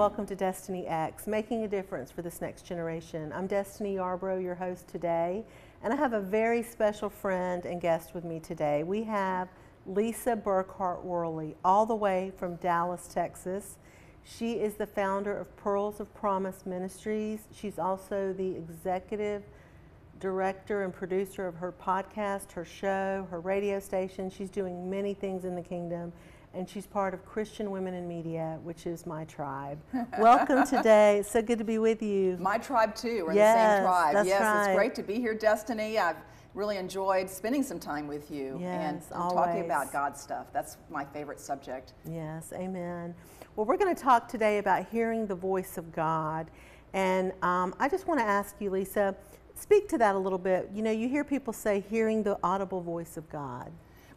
Welcome to Destiny X, making a difference for this next generation. I'm Destiny Yarbrough, your host today, and I have a very special friend and guest with me today. We have Lisa Burkhardt Worley, all the way from Dallas, Texas. She is the founder of Pearls of Promise Ministries. She's also the executive director and producer of her podcast, her show, her radio station. She's doing many things in the kingdom and she's part of Christian Women in Media, which is my tribe. Welcome today. It's so good to be with you. My tribe too. We're yes, the same tribe. That's yes, right. it's great to be here, Destiny. I've really enjoyed spending some time with you yes, and, and talking about God stuff. That's my favorite subject. Yes, amen. Well, we're going to talk today about hearing the voice of God. And um, I just want to ask you, Lisa, speak to that a little bit. You know, you hear people say hearing the audible voice of God.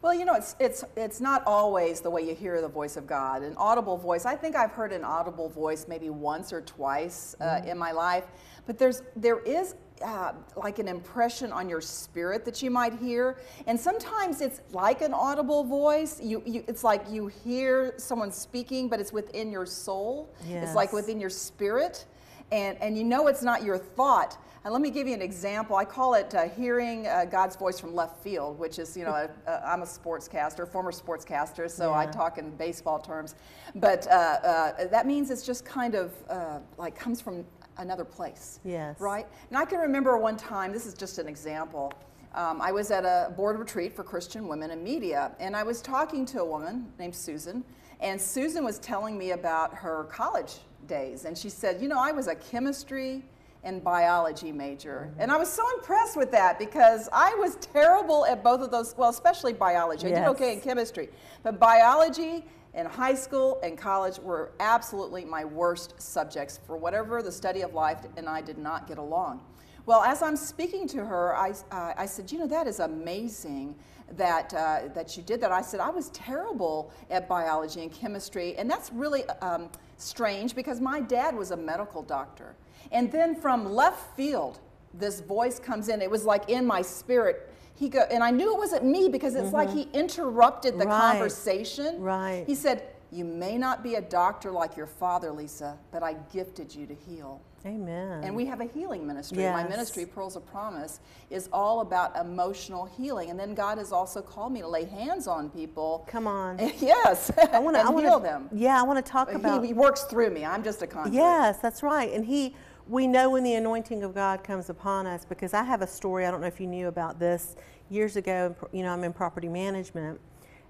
Well, you know, it's, it's, it's not always the way you hear the voice of God. An audible voice, I think I've heard an audible voice maybe once or twice uh, mm. in my life, but there's, there is uh, like an impression on your spirit that you might hear. And sometimes it's like an audible voice. You, you, it's like you hear someone speaking, but it's within your soul. Yes. It's like within your spirit. And, and you know it's not your thought. And let me give you an example. I call it uh, hearing uh, God's voice from left field, which is, you know, i am a sportscaster, former sportscaster, so yeah. I talk in baseball terms. But uh, uh that means it's just kind of uh, like comes from another place. Yes. Right? And I can remember one time, this is just an example. Um, I was at a board retreat for Christian women in media, and I was talking to a woman named Susan, and Susan was telling me about her college days. And she said, You know, I was a chemistry and biology major. And I was so impressed with that because I was terrible at both of those, well, especially biology. Yes. I did okay in chemistry. But biology in high school and college were absolutely my worst subjects for whatever the study of life, and I did not get along. Well, as I'm speaking to her, I, uh, I said, you know, that is amazing that, uh, that you did that. I said, I was terrible at biology and chemistry, and that's really um, strange because my dad was a medical doctor. And then from left field, this voice comes in. It was like in my spirit. He go, and I knew it wasn't me because it's mm-hmm. like he interrupted the right. conversation. Right. He said, "You may not be a doctor like your father, Lisa, but I gifted you to heal." Amen. And we have a healing ministry. Yes. My ministry, Pearls of Promise, is all about emotional healing. And then God has also called me to lay hands on people. Come on. yes. I want to heal them. Yeah, I want to talk about. He, he, works through me. I'm just a conduit. Yes, that's right. And he we know when the anointing of God comes upon us because I have a story. I don't know if you knew about this years ago. You know, I'm in property management,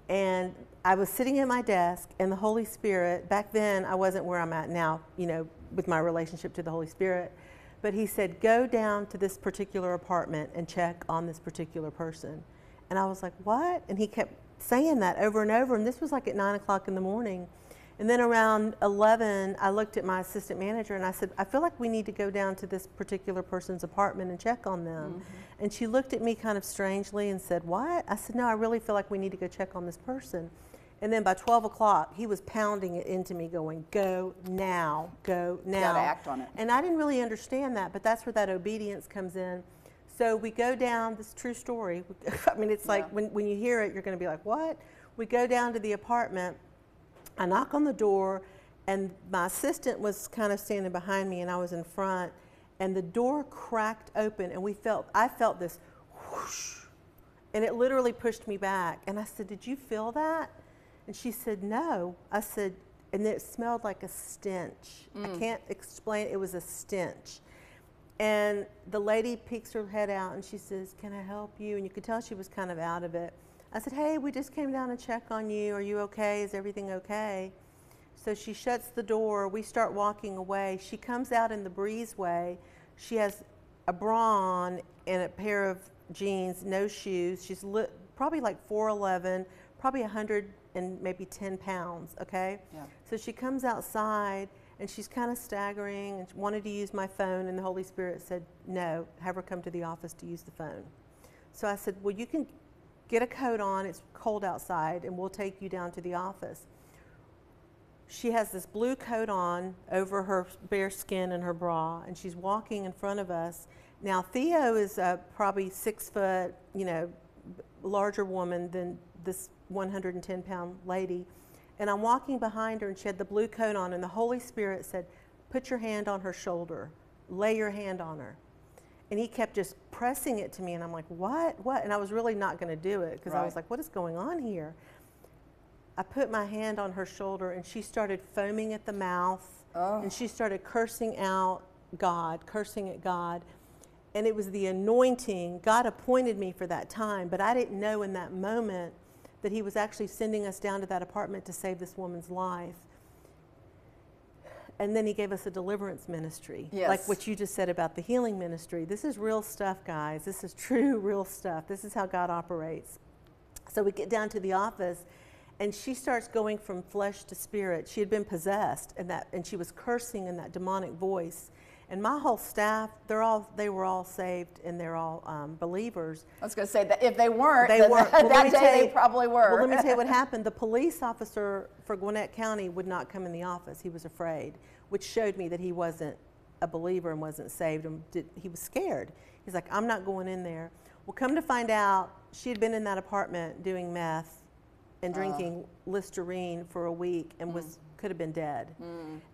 and I was sitting at my desk, and the Holy Spirit. Back then, I wasn't where I'm at now. You know, with my relationship to the Holy Spirit, but He said, "Go down to this particular apartment and check on this particular person," and I was like, "What?" And He kept saying that over and over, and this was like at nine o'clock in the morning. And then around 11, I looked at my assistant manager and I said, I feel like we need to go down to this particular person's apartment and check on them. Mm-hmm. And she looked at me kind of strangely and said, What? I said, No, I really feel like we need to go check on this person. And then by 12 o'clock, he was pounding it into me, going, Go now, go now. Gotta act on it. And I didn't really understand that, but that's where that obedience comes in. So we go down, this true story. I mean, it's like yeah. when, when you hear it, you're going to be like, What? We go down to the apartment I knock on the door, and my assistant was kind of standing behind me, and I was in front, and the door cracked open, and we felt, I felt this whoosh, and it literally pushed me back. And I said, Did you feel that? And she said, No. I said, and it smelled like a stench. Mm. I can't explain, it was a stench. And the lady peeks her head out and she says, Can I help you? And you could tell she was kind of out of it. I said, Hey, we just came down to check on you. Are you okay? Is everything okay? So she shuts the door. We start walking away. She comes out in the breezeway. She has a bra on and a pair of jeans, no shoes. She's li- probably like 4'11, probably 100 and maybe 10 pounds, okay? Yeah. So she comes outside and she's kind of staggering and wanted to use my phone, and the Holy Spirit said, No, have her come to the office to use the phone. So I said, Well, you can get a coat on, it's cold outside, and we'll take you down to the office. She has this blue coat on over her bare skin and her bra, and she's walking in front of us. Now, Theo is uh, probably six foot, you know, larger woman than this 110 pound lady. And I'm walking behind her, and she had the blue coat on, and the Holy Spirit said, Put your hand on her shoulder, lay your hand on her. And he kept just pressing it to me, and I'm like, What? What? And I was really not going to do it because I was like, What is going on here? I put my hand on her shoulder, and she started foaming at the mouth, Oh. and she started cursing out God, cursing at God. And it was the anointing. God appointed me for that time, but I didn't know in that moment that He was actually sending us down to that apartment to save this woman's life. And then He gave us a deliverance ministry. Like what you just said about the healing ministry. This is real stuff, guys. This is true, real stuff. This is how God operates. So we get down to the office, and she starts going from flesh to spirit. She had been possessed, and that, and she was cursing in that demonic voice. And my whole staff, they're all, they were all saved, and they're all um, believers. I was going to say that if they weren't, They weren't. that, Well, let day tell they probably were. Well, let me tell you what happened. The police officer for Gwinnett County would not come in the office. He was afraid, which showed me that he wasn't a believer and wasn't saved. And did, he was scared. He's like, I'm not going in there. Well, come to find out, she had been in that apartment doing meth and drinking Listerine for a week and was could have been dead.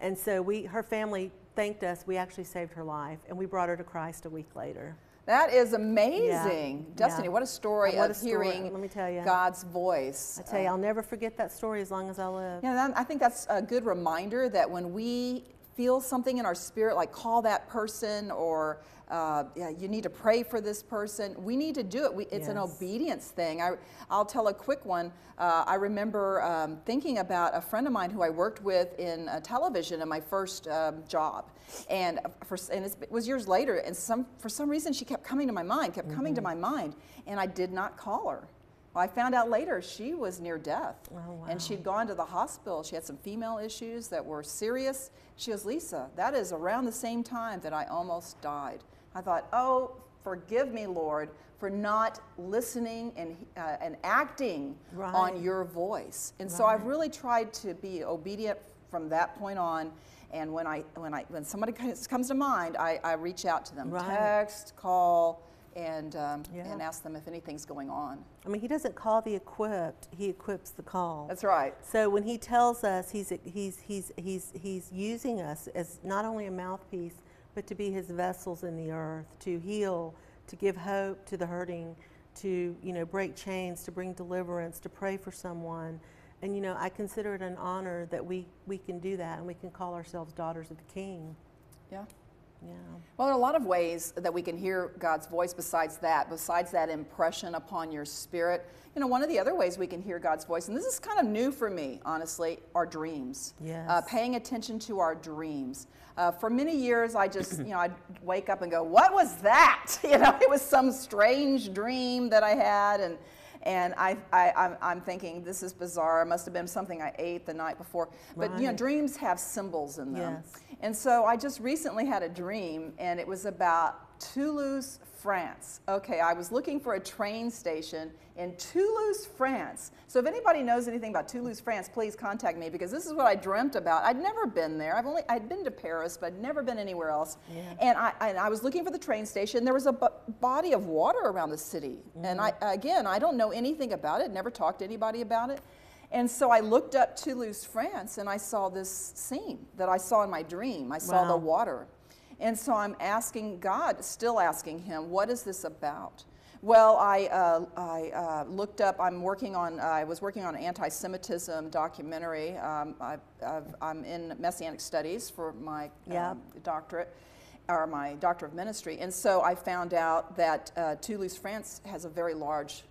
And so we, her family thanked us. We actually saved her life, and we brought her to Christ a week later. That is amazing. Yeah. Destiny, Yeah. what a story What of a story. hearing Let me tell you. God's voice. I tell you, I'll never forget that story as long as I live. Yeah, that, I think that's a good reminder that when we feel something in our spirit, like call that person or uh, yeah, you need to pray for this person, we need to do it. We, it's an obedience thing. I, I'll tell a quick one. Uh, I remember um, thinking about a friend of mine who I worked with in uh, television in my first um, job. And, for, and it was years later, and some, for some reason she kept coming to my mind, kept coming to my mind, and I did not call her. I found out later she was near death. Oh, And she'd gone to the hospital. She had some female issues that were serious. She goes, Lisa, that is around the same time that I almost died. I thought, oh, forgive me, Lord, for not listening and, uh, and acting Right. on your voice. And so I've really tried to be obedient from that point on. And when, I, when, I, when somebody comes comes to mind, I, I reach out to them, Right. text, call, and, um, Yeah. and ask them if anything's going on. I mean, he doesn't call the equipped; he equips the call. That's right. So when he tells us he's he's he's he's he's using us as not only a mouthpiece, but to be his vessels in the earth, to heal, to give hope to the hurting, to you know break chains, to bring deliverance, to pray for someone. And you know, I consider it an honor that we we can do that and we can call ourselves daughters of the King. Yeah. Yeah. Well, there are a lot of ways that we can hear God's voice besides that, besides that impression upon your spirit. You know, one of the other ways we can hear God's voice, and this is kind of new for me, honestly, are dreams. Yes. Uh, paying attention to our dreams. Uh, for many years, I just, you know, I'd wake up and go, What was that? You know, it was some strange dream that I had. And, and I, I, I'm, I'm thinking, this is bizarre. It must have been something I ate the night before. But, you know, dreams have symbols in them. Yes. And so I just recently had a dream, and it was about Toulouse, France. Okay, I was looking for a train station in Toulouse, France. So if anybody knows anything about Toulouse, France, please contact me because this is what I dreamt about. I'd never been there. I've only I'd been to Paris, but I'd never been anywhere else. Yeah. And I and I was looking for the train station. There was a body of water around the city, and I mm-hmm. again I don't know anything about it. Never talked to anybody about it. And so I looked up Toulouse, France, and I saw this scene that I saw in my dream. I saw the water. And so I'm asking God, still asking Him, what is this about? Well, I, uh, I uh, looked up, I'm working on, I was working on an anti Semitism documentary. Um, I, I'm in Messianic Studies for my Yep. um, doctorate, or my Doctor of Ministry. And so I found out that uh, Toulouse, France has a very large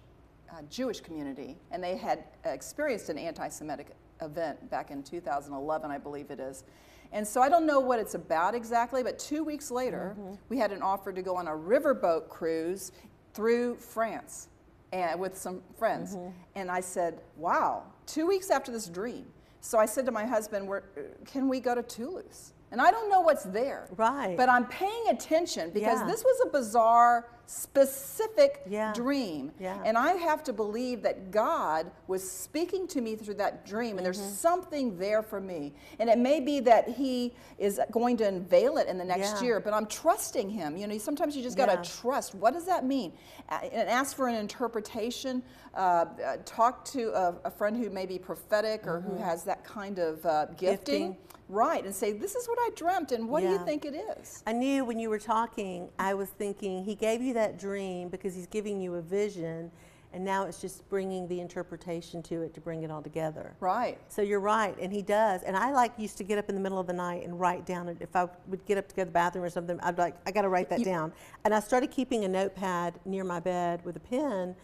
uh, Jewish community, and they had experienced an anti Semitic event back in 2011, I believe it is. And so I don't know what it's about exactly, but two weeks later, mm-hmm. we had an offer to go on a riverboat cruise through France and with some friends. Mm-hmm. And I said, wow, two weeks after this dream. So I said to my husband, We're, can we go to Toulouse? and I don't know what's there. Right. But I'm paying attention because Yeah. this was a bizarre, specific Yeah. dream. Yeah. And I have to believe that God was speaking to me through that dream, and there's Mm-hmm. something there for me. And it may be that He is going to unveil it in the next Yeah. year, but I'm trusting Him. You know, sometimes you just got to trust. What does that mean? And ask for an interpretation. Uh, uh, talk to a, a friend who may be prophetic or who has that kind of uh, gifting. Mm-hmm. Gifting. Right, and say, This is what I dreamt, and what do you think it is? I knew when you were talking, I was thinking he gave you that dream because he's giving you a vision, and now it's just bringing the interpretation to it to bring it all together. Right. So you're right, and he does. And I like used to get up in the middle of the night and write down. If I would get up to go to the bathroom or something, I'd be like, I got to write that You- down. And I started keeping a notepad near my bed with a pen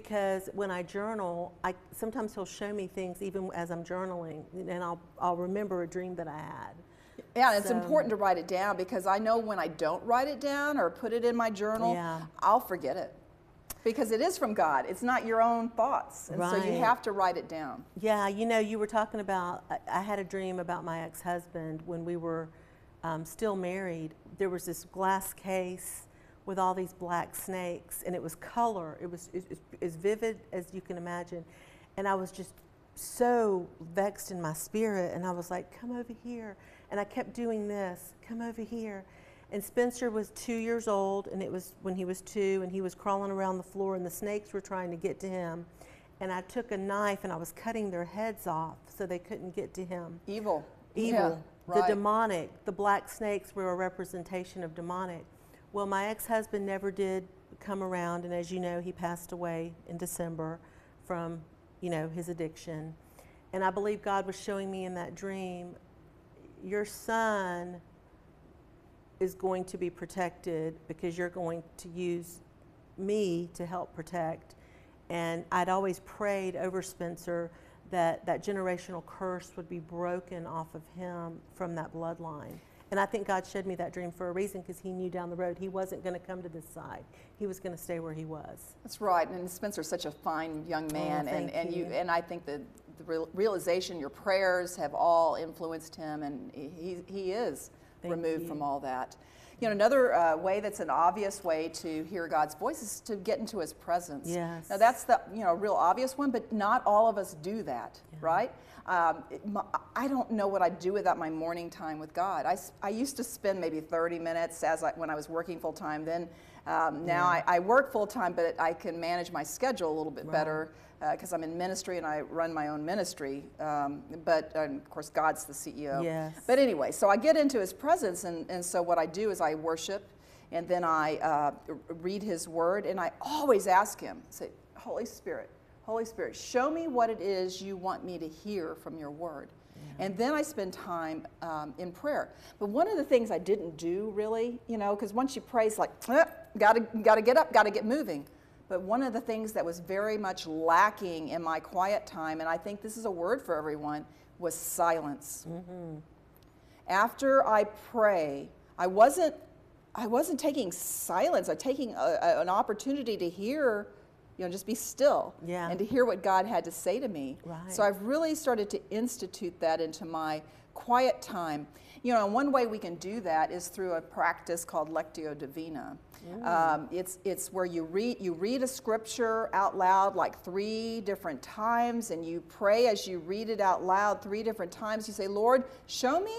because when I journal, I sometimes he'll show me things even as I'm journaling, and I'll I'll remember a dream that I had. Yeah, and it's important to write it down because I know when I don't write it down or put it in my journal, Yeah. I'll forget it. Because it is from God. It's not your own thoughts. And so you have to write it down. Yeah, you know, you were talking about. I, I had a dream about my ex-husband when we were um, still married. There was this glass case with all these black snakes, and it was color. It was as, as vivid as you can imagine, and I was just so vexed in my spirit, and I was like, "Come over here," and I kept doing this, "Come over here." And Spencer was two years old, and it was when he was two, and he was crawling around the floor, and the snakes were trying to get to him. And I took a knife and I was cutting their heads off so they couldn't get to him. Evil. Evil. Yeah, The right. demonic, the black snakes were a representation of demonic. Well, my ex husband never did come around, and as you know, he passed away in December from, you know, his addiction. And I believe God was showing me in that dream your son is going to be protected because you're going to use me to help protect. And I'd always prayed over Spencer that that generational curse would be broken off of him from that bloodline. And I think God showed me that dream for a reason because he knew down the road he wasn't going to come to this side. He was going to stay where he was. That's right. And Spencer's such a fine young oh, man. and, Oh, thank and you you. and I think that the realization your prayers have all influenced him and he, he is Thank removed you. from all that. You know, another uh, way that's an obvious way to hear God's voice is to get into his presence. Yes. Now that's the, you know, real obvious one, but not all of us do that, right? Um, it- my- I don't know what I'd do without my morning time with God. I, I used to spend maybe 30 minutes as I, when I was working full time. Then um, now I, I work full time, but I can manage my schedule a little bit Right. better because I'm in ministry and I run my own ministry. Um, but of course, God's the CEO. Yes. But anyway, so I get into His presence, and, and so what I do is I worship, and then I uh, read His Word, and I always ask Him, say, Holy Spirit, Holy Spirit, show me what it is you want me to hear from Your Word. And then I spend time um, in prayer. But one of the things I didn't do really, you know, because once you pray, it's like, gotta, gotta get up, gotta get moving. But one of the things that was very much lacking in my quiet time, and I think this is a word for everyone, was silence. Mm-hmm. After I pray, I wasn't, I wasn't taking silence. I'm taking a, a- an opportunity to hear, you know, just be still Yeah. and to hear what God had to say to me. Right. So I've really started to institute that into my quiet time. You know, one way we can do that is through a practice called Lectio Divina. Um, it's, it's where you read, you read a scripture out loud like three different times, and you pray as you read it out loud three different times. You say, Lord, show me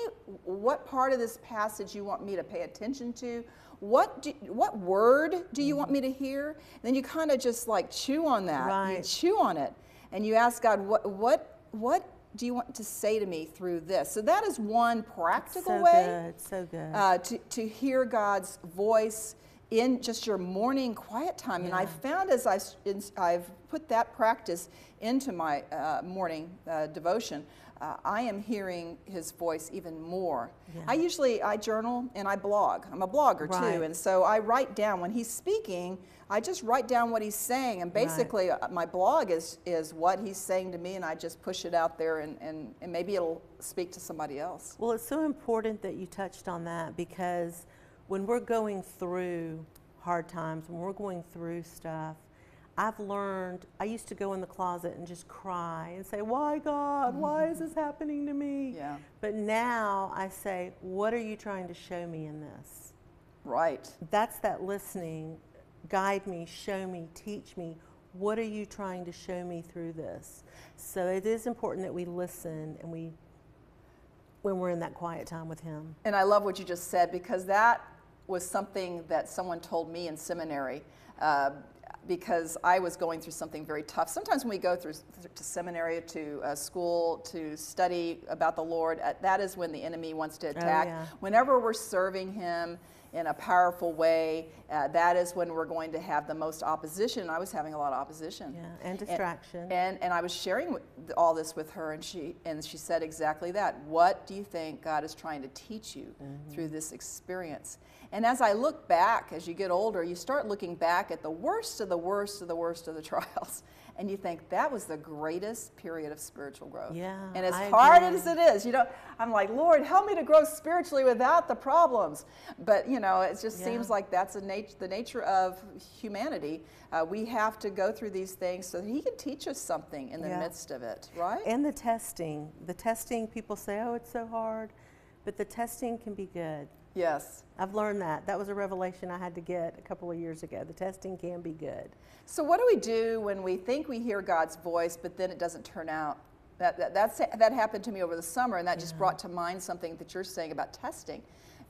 what part of this passage you want me to pay attention to. What, do, what word do you want me to hear? And then you kind of just like chew on that. You chew on it and you ask God, what, what, what do you want to say to me through this? So that is one practical so way good, so good. uh, to, to hear God's voice in just your morning quiet time. And I Yeah. found as I, have put that practice into my uh, morning uh, devotion, uh, I am hearing his voice even more. Yeah. I usually, I journal and I blog. I'm a blogger Right. too. And so I write down, when he's speaking, I just write down what he's saying. And basically, uh, my blog is, is what he's saying to me, and I just push it out there, and, and, and maybe it'll speak to somebody else. Well, it's so important that you touched on that because when we're going through hard times, when we're going through stuff, I've learned, I used to go in the closet and just cry and say, Why, God? Why is this happening to me? Yeah. But now I say, What are you trying to show me in this? Right. That's that listening. Guide me, show me, teach me. What are you trying to show me through this? So it is important that we listen and we, when we're in that quiet time with Him. And I love what you just said because that was something that someone told me in seminary. Uh, because I was going through something very tough. Sometimes when we go through to seminary, to uh, school, to study about the Lord, uh, that is when the enemy wants to attack. Oh, yeah. Whenever we're serving Him in a powerful way, uh, that is when we're going to have the most opposition. I was having a lot of opposition. Yeah, and distraction. And, and I was sharing all this with her, and she, and she said exactly that. What do you think God is trying to teach you through this experience? And as I look back, as you get older, you start looking back at the worst of the worst of the worst of the trials. And you think that was the greatest period of spiritual growth. Yeah, And as I hard agree. as it is, you know, I'm like, Lord, help me to grow spiritually without the problems. But, you know, it just Yeah. seems like that's nat- the nature of humanity. Uh, we have to go through these things so that He can teach us something in the Yeah. midst of it, right? And the testing. The testing, people say, oh, it's so hard. But the testing can be good. Yes. I've learned that. That was a revelation I had to get a couple of years ago. The testing can be good. So, what do we do when we think we hear God's voice, but then it doesn't turn out? That, that, that's, that happened to me over the summer, and that just brought to mind something that you're saying about testing.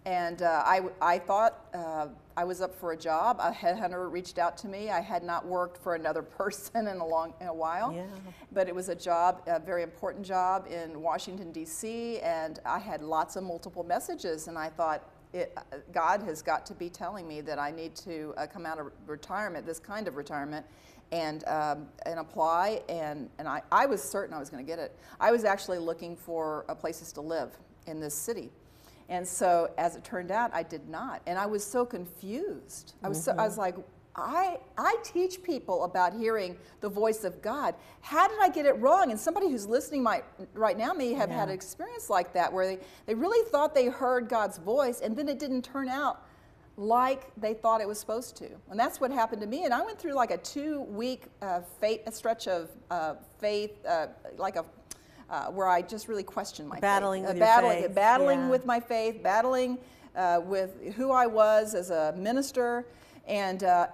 And uh, I, I thought uh, I was up for a job. A headhunter reached out to me. I had not worked for another person in a long in a while, Yeah. but it was a job, a very important job in Washington D.C. And I had lots of multiple messages, and I thought. It, uh, God has got to be telling me that I need to uh, come out of retirement, this kind of retirement, and um, and apply. And and I, I was certain I was going to get it. I was actually looking for uh, places to live in this city, and so as it turned out, I did not. And I was so confused. I was so I was like. I, I teach people about hearing the voice of God. How did I get it wrong? And somebody who's listening might, right now may have had an experience like that where they, they really thought they heard God's voice and then it didn't turn out like they thought it was supposed to. And that's what happened to me. And I went through like a two week uh, faith, a stretch of uh, faith, uh, like a uh, where I just really questioned my Battling faith. Uh, with battling, faith, battling yeah. with my faith, battling uh, with who I was as a minister. And uh,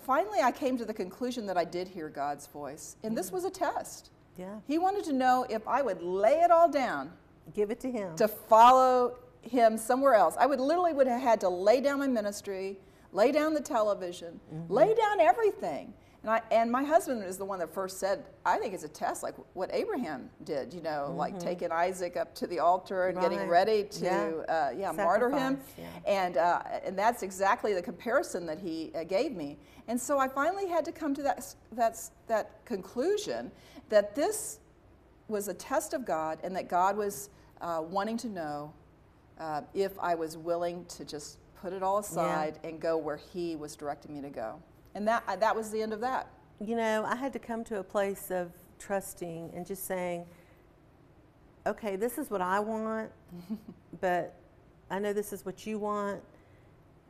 finally, I came to the conclusion that I did hear God's voice. And this was a test. Yeah. He wanted to know if I would lay it all down Give it to Him. to follow him somewhere else. I would literally would have had to lay down my ministry, lay down the television, lay down everything. And I and my husband is the one that first said, I think it's a test like what Abraham did, you know, like taking Isaac up to the altar and getting ready to Yeah. uh, yeah, martyr him. Yeah. And uh, and that's exactly the comparison that he uh, gave me. And so I finally had to come to that that's that conclusion that this was a test of God and that God was uh, wanting to know uh, if I was willing to just put it all aside and go where He was directing me to go. And that, uh, that was the end of that. You know, I had to come to a place of trusting and just saying, okay, this is what I want, but I know this is what you want.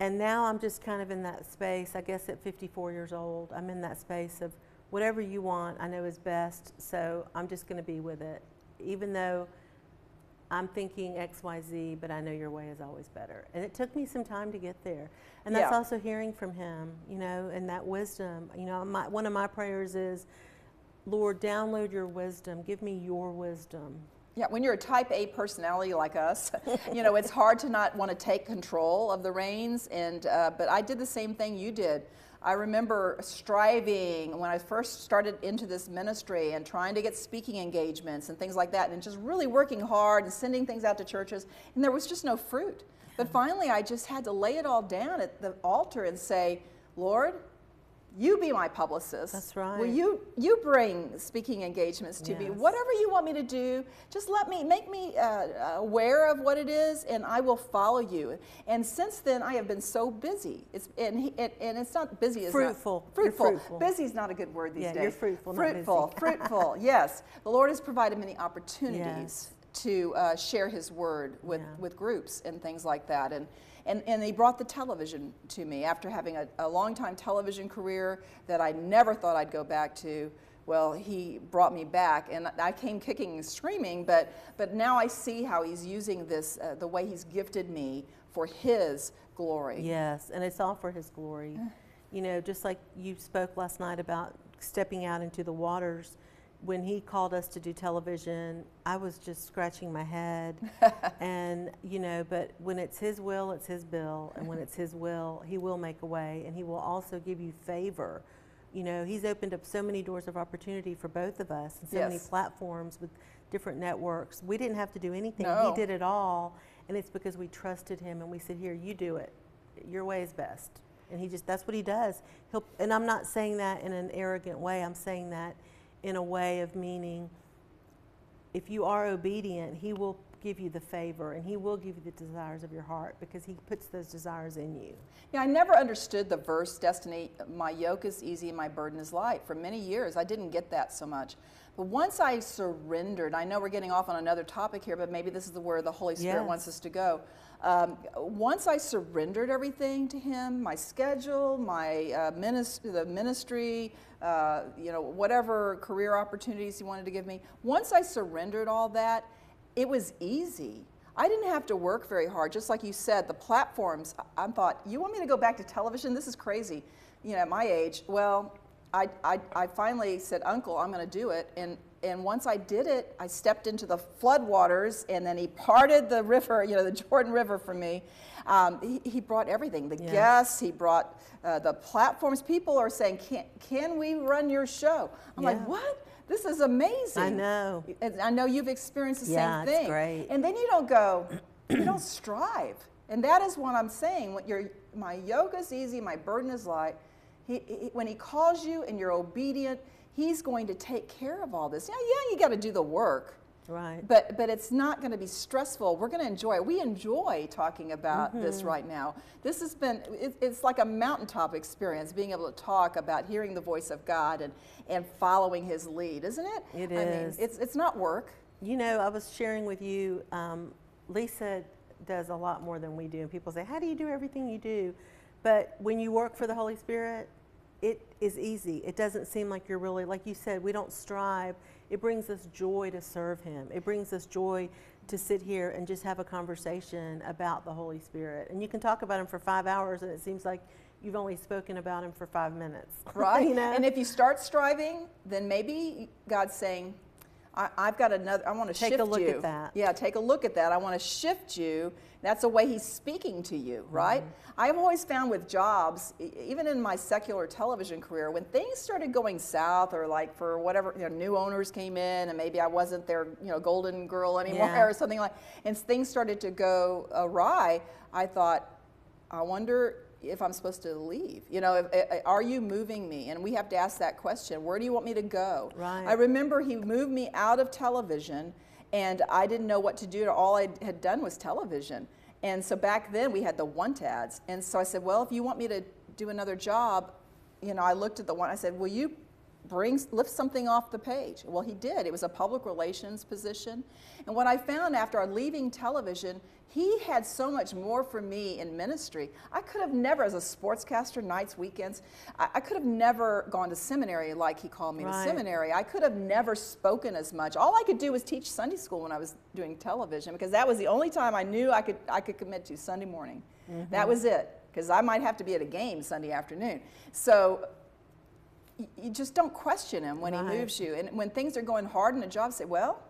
And now I'm just kind of in that space, I guess at 54 years old, I'm in that space of whatever you want, I know is best, so I'm just going to be with it. Even though I'm thinking XYZ, but I know your way is always better. And it took me some time to get there. And that's Yeah. also hearing from him, you know, and that wisdom. You know, my, one of my prayers is, Lord, download your wisdom. Give me your wisdom. Yeah, when you're a type A personality like us, you know, it's hard to not want to take control of the reins. And, uh, but I did the same thing you did. I remember striving when I first started into this ministry and trying to get speaking engagements and things like that, and just really working hard and sending things out to churches, and there was just no fruit. But finally, I just had to lay it all down at the altar and say, Lord, you be my publicist. That's right. Will you you bring speaking engagements to me? Whatever you want me to do, just let me make me uh, aware of what it is, and I will follow you. And since then, I have been so busy. It's and he, it, and it's not busy. Is Fruitful. Not, You're fruitful. fruitful. Busy is not a good word these Yeah, days. you're fruitful, not Fruitful. busy. fruitful. Yes, the Lord has provided many opportunities. Yes. to uh, share his word with, Yeah. with groups and things like that. And, and, and he brought the television to me after having a, a long time television career that I never thought I'd go back to. Well, he brought me back, and I came kicking and screaming. But, but now I see how he's using this, uh, the way he's gifted me for his glory. Yes, and it's all for His glory. You know, just like you spoke last night about stepping out into the waters. When He called us to do television, I was just scratching my head. and, you know, but when it's His will, it's His bill. And when it's His will, He will make a way. And He will also give you favor. You know, He's opened up so many doors of opportunity for both of us and so many platforms with different networks. We didn't have to do anything, No. He did it all. And it's because we trusted Him and we said, Here, you do it your way is best and he just that's what he does he'll and i'm not saying that in an arrogant way i'm saying that in a way of meaning if you are obedient he will give you the favor and he will give you the desires of your heart because he puts those desires in you Yeah, I never understood the verse, Destiny, my yoke is easy and my burden is light. For many years, I didn't get that so much. But once I surrendered, I know we're getting off on another topic here, but maybe this is the where the Holy Spirit Yes. wants us to go. Um, once I surrendered everything to Him, my schedule, my uh, ministry, the ministry, uh, you know, whatever career opportunities He wanted to give me, once I surrendered all that, it was easy. I didn't have to work very hard. Just like you said, the platforms, I I thought, you want me to go back to television? This is crazy. You know, at my age, well, I, I, I finally said, Uncle, I'm going to do it. And, and once I did it, I stepped into the floodwaters, and then he parted the river, you know, the Jordan River for me. Um, he, he brought everything the Yeah. guests, he brought uh, the platforms. People are saying, can, can we run your show? I'm Yeah. like, what? This is amazing. I know. And I know you've experienced the Yeah, same it's thing. great. And then you don't go, you don't strive. And that is what I'm saying. When you're, my yoke is easy, my burden is light. He, he, when he calls you and you're obedient, he's going to take care of all this. Yeah, yeah, you got to do the work. Right But, but it's not going to be stressful. We're going to enjoy it. We enjoy talking about this Mm-hmm. right now. This has been, it, it's like a mountaintop experience, being able to talk about hearing the voice of God and, and following his lead, isn't it? It I mean, it's, it's not work. You know, I was sharing with you, um, Lisa does a lot more than we do. And people say, How do you do everything you do? But when you work for the Holy Spirit, it is easy. It doesn't seem like you're really, like you said, we don't strive. It brings us joy to serve Him. It brings us joy to sit here and just have a conversation about the Holy Spirit. And you can talk about Him for five hours, and it seems like you've only spoken about Him for five minutes. Right. you know? And if you start striving, then maybe God's saying, I, I've got another, I want to Take a shift look you. at that. Yeah, take a look at that. I want to shift you. That's the way He's speaking to you, right? Mm-hmm. I've always found with jobs, even in my secular television career, when things started going south or like for whatever, you know, new owners came in and maybe I wasn't their, you know, golden girl anymore Yeah. or something like, and things started to go awry, I thought, I wonder if I'm supposed to leave. You know, if, eh, are you moving me? And we have to ask that question. Where do you want me to go? Right. I remember he moved me out of television, and I didn't know what to do. All I had done was television. And so back then we had the want ads. And so I said, well, if you want me to do another job, you know, I looked at the one. I said, will you bring lift something off the page? Well, he did. It was a public relations position. And what I found after leaving television, he had so much more for me in ministry. I could have never, as a sportscaster, nights, weekends, I, I could have never gone to seminary like he called me to seminary. I could have never spoken as much. All I could do was teach Sunday school when I was doing television because that was the only time I knew I could I could commit to Sunday morning. That mm-hmm. was it because I might have to be at a game Sunday afternoon. So you just don't question him when Right. he moves you. And when things are going hard in a job, say, well,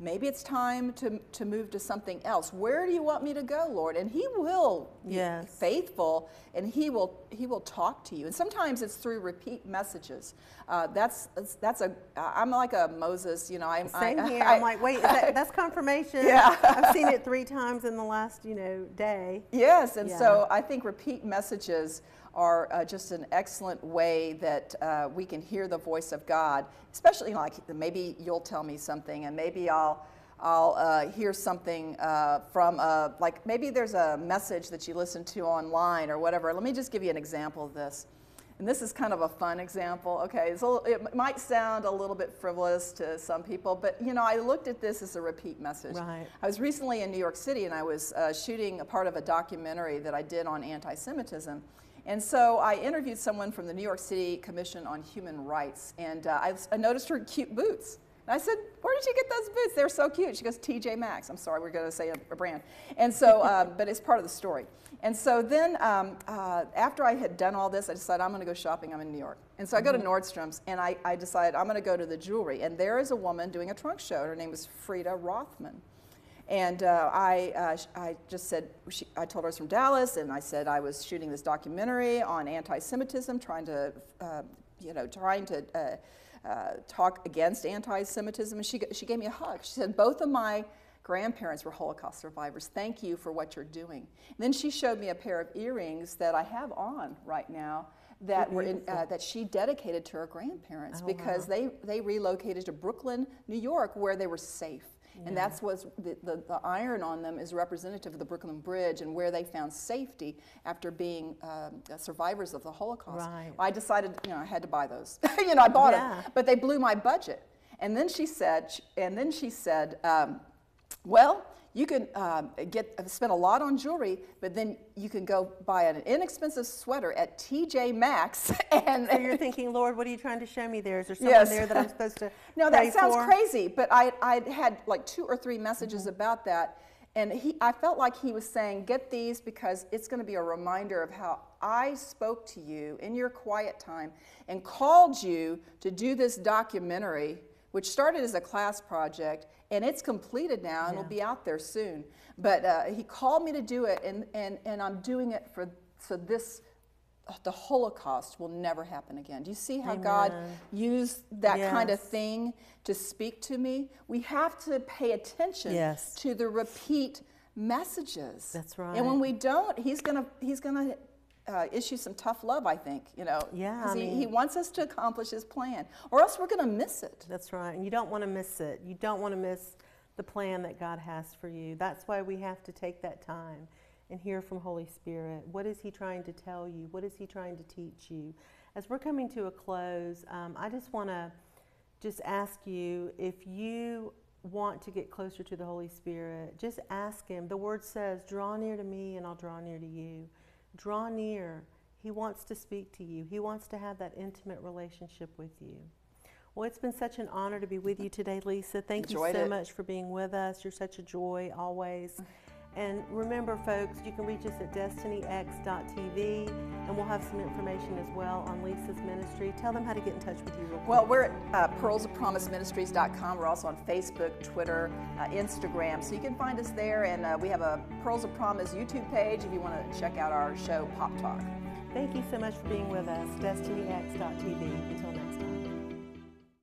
maybe it's time to, to move to something else. Where do you want me to go, Lord? And he will be Yes. faithful and he will he will talk to you. And sometimes it's through repeat messages. Uh, that's that's- a I'm like a Moses, you know. I'm Same I, here. I- I'm like, wait, that, that's confirmation. Yeah. I've seen it three times in the last, you know, day. Yes, and Yeah. so I think repeat messages are uh, just an excellent way that uh, we can hear the voice of God, especially like maybe you'll tell me something and maybe I'll. I'll uh, hear something uh, from, uh, like maybe there's a message that you listen to online or whatever. Let me just give you an example of this. and this is kind of a fun example. Okay, a, it might sound a little bit frivolous to some people, but you know, I looked at this as a repeat message. Right. I was recently in New York City and I was uh, shooting a part of a documentary that I did on anti Semitism. And so I interviewed someone from the New York City Commission on Human Rights, and uh, I, I noticed her cute boots. And I said, Where did you get those boots? They're so cute. She goes, TJ Maxx. I'm sorry, we're going to say a, a, brand. And so, uh, but it's part of the story. And so then, um, uh, after I had done all this, I decided I'm going to go shopping. I'm in New York. And so I go to mm-hmm. Nordstrom's and I, I decided I'm going to go to the jewelry. And there is a woman doing a trunk show. Her name is Frida Rothman. And uh, I, uh, I just said, she, I told her I was from Dallas, and I said I was shooting this documentary on anti-Semitism, trying to, uh, you know, trying to uh, uh, talk against anti-Semitism. And she, she gave me a hug. She said, both of my grandparents were Holocaust survivors. Thank you for what you're doing. And then she showed me a pair of earrings that I have on right now that were in, uh, that she dedicated to her grandparents oh, because wow. they, they relocated to Brooklyn, New York, where they were safe. Yeah. And that's what the, the, the, iron on them is representative of the Brooklyn Bridge and where they found safety after being um, survivors of the Holocaust. Right. I decided, you know, I had to buy those. you know, I bought yeah. them, but they blew my budget. And then she said, and then she said, um, well, you can um, get spend a lot on jewelry, but then you can go buy an inexpensive sweater at TJ Maxx. And so you're thinking, Lord, what are you trying to show me there? Is there someone yes. there that I'm supposed to? no, that sounds for? crazy. But I I had like two or three messages mm-hmm. about that, and he I felt like he was saying, get these because it's going to be a reminder of how I spoke to you in your quiet time and called you to do this documentary which started as a class project and it's completed now and yeah. will be out there soon. But uh, he called me to do it, and, and, and I'm doing it for so this the Holocaust will never happen again. Do you see how Amen. God used that yes. kind of thing to speak to me? We have to pay attention yes. to the repeat messages. That's right. And when we don't, he's gonna he's gonna uh, issue some tough love, I think, you know. Yeah. I he, he wants us to accomplish his plan, or else we're going to miss it. That's right. And you don't want to miss it. You don't want to miss the plan that God has for you. That's why we have to take that time and hear from Holy Spirit. What is He trying to tell you? What is He trying to teach you? As we're coming to a close, um, I just want to just ask you if you want to get closer to the Holy Spirit, just ask Him. The Word says, Draw near to me, and I'll draw near to you. Draw near. He wants to speak to you, He wants to have that intimate relationship with you. Well, it's been such an honor to be with you today, Lisa. Thank Enjoyed you so it. much for being with us. You're such a joy always. And remember, folks, you can reach us at destinyx.tv, and we'll have some information as well on Lisa's ministry. Tell them how to get in touch with you. well, we're at uh, pearlsofpromiseministries.com. We're also on Facebook, Twitter, uh, Instagram, so you can find us there. And uh, we have a Pearls of Promise YouTube page if you want to check out our show, Pop Talk. Thank you so much for being with us. DestinyX.tv. Until next.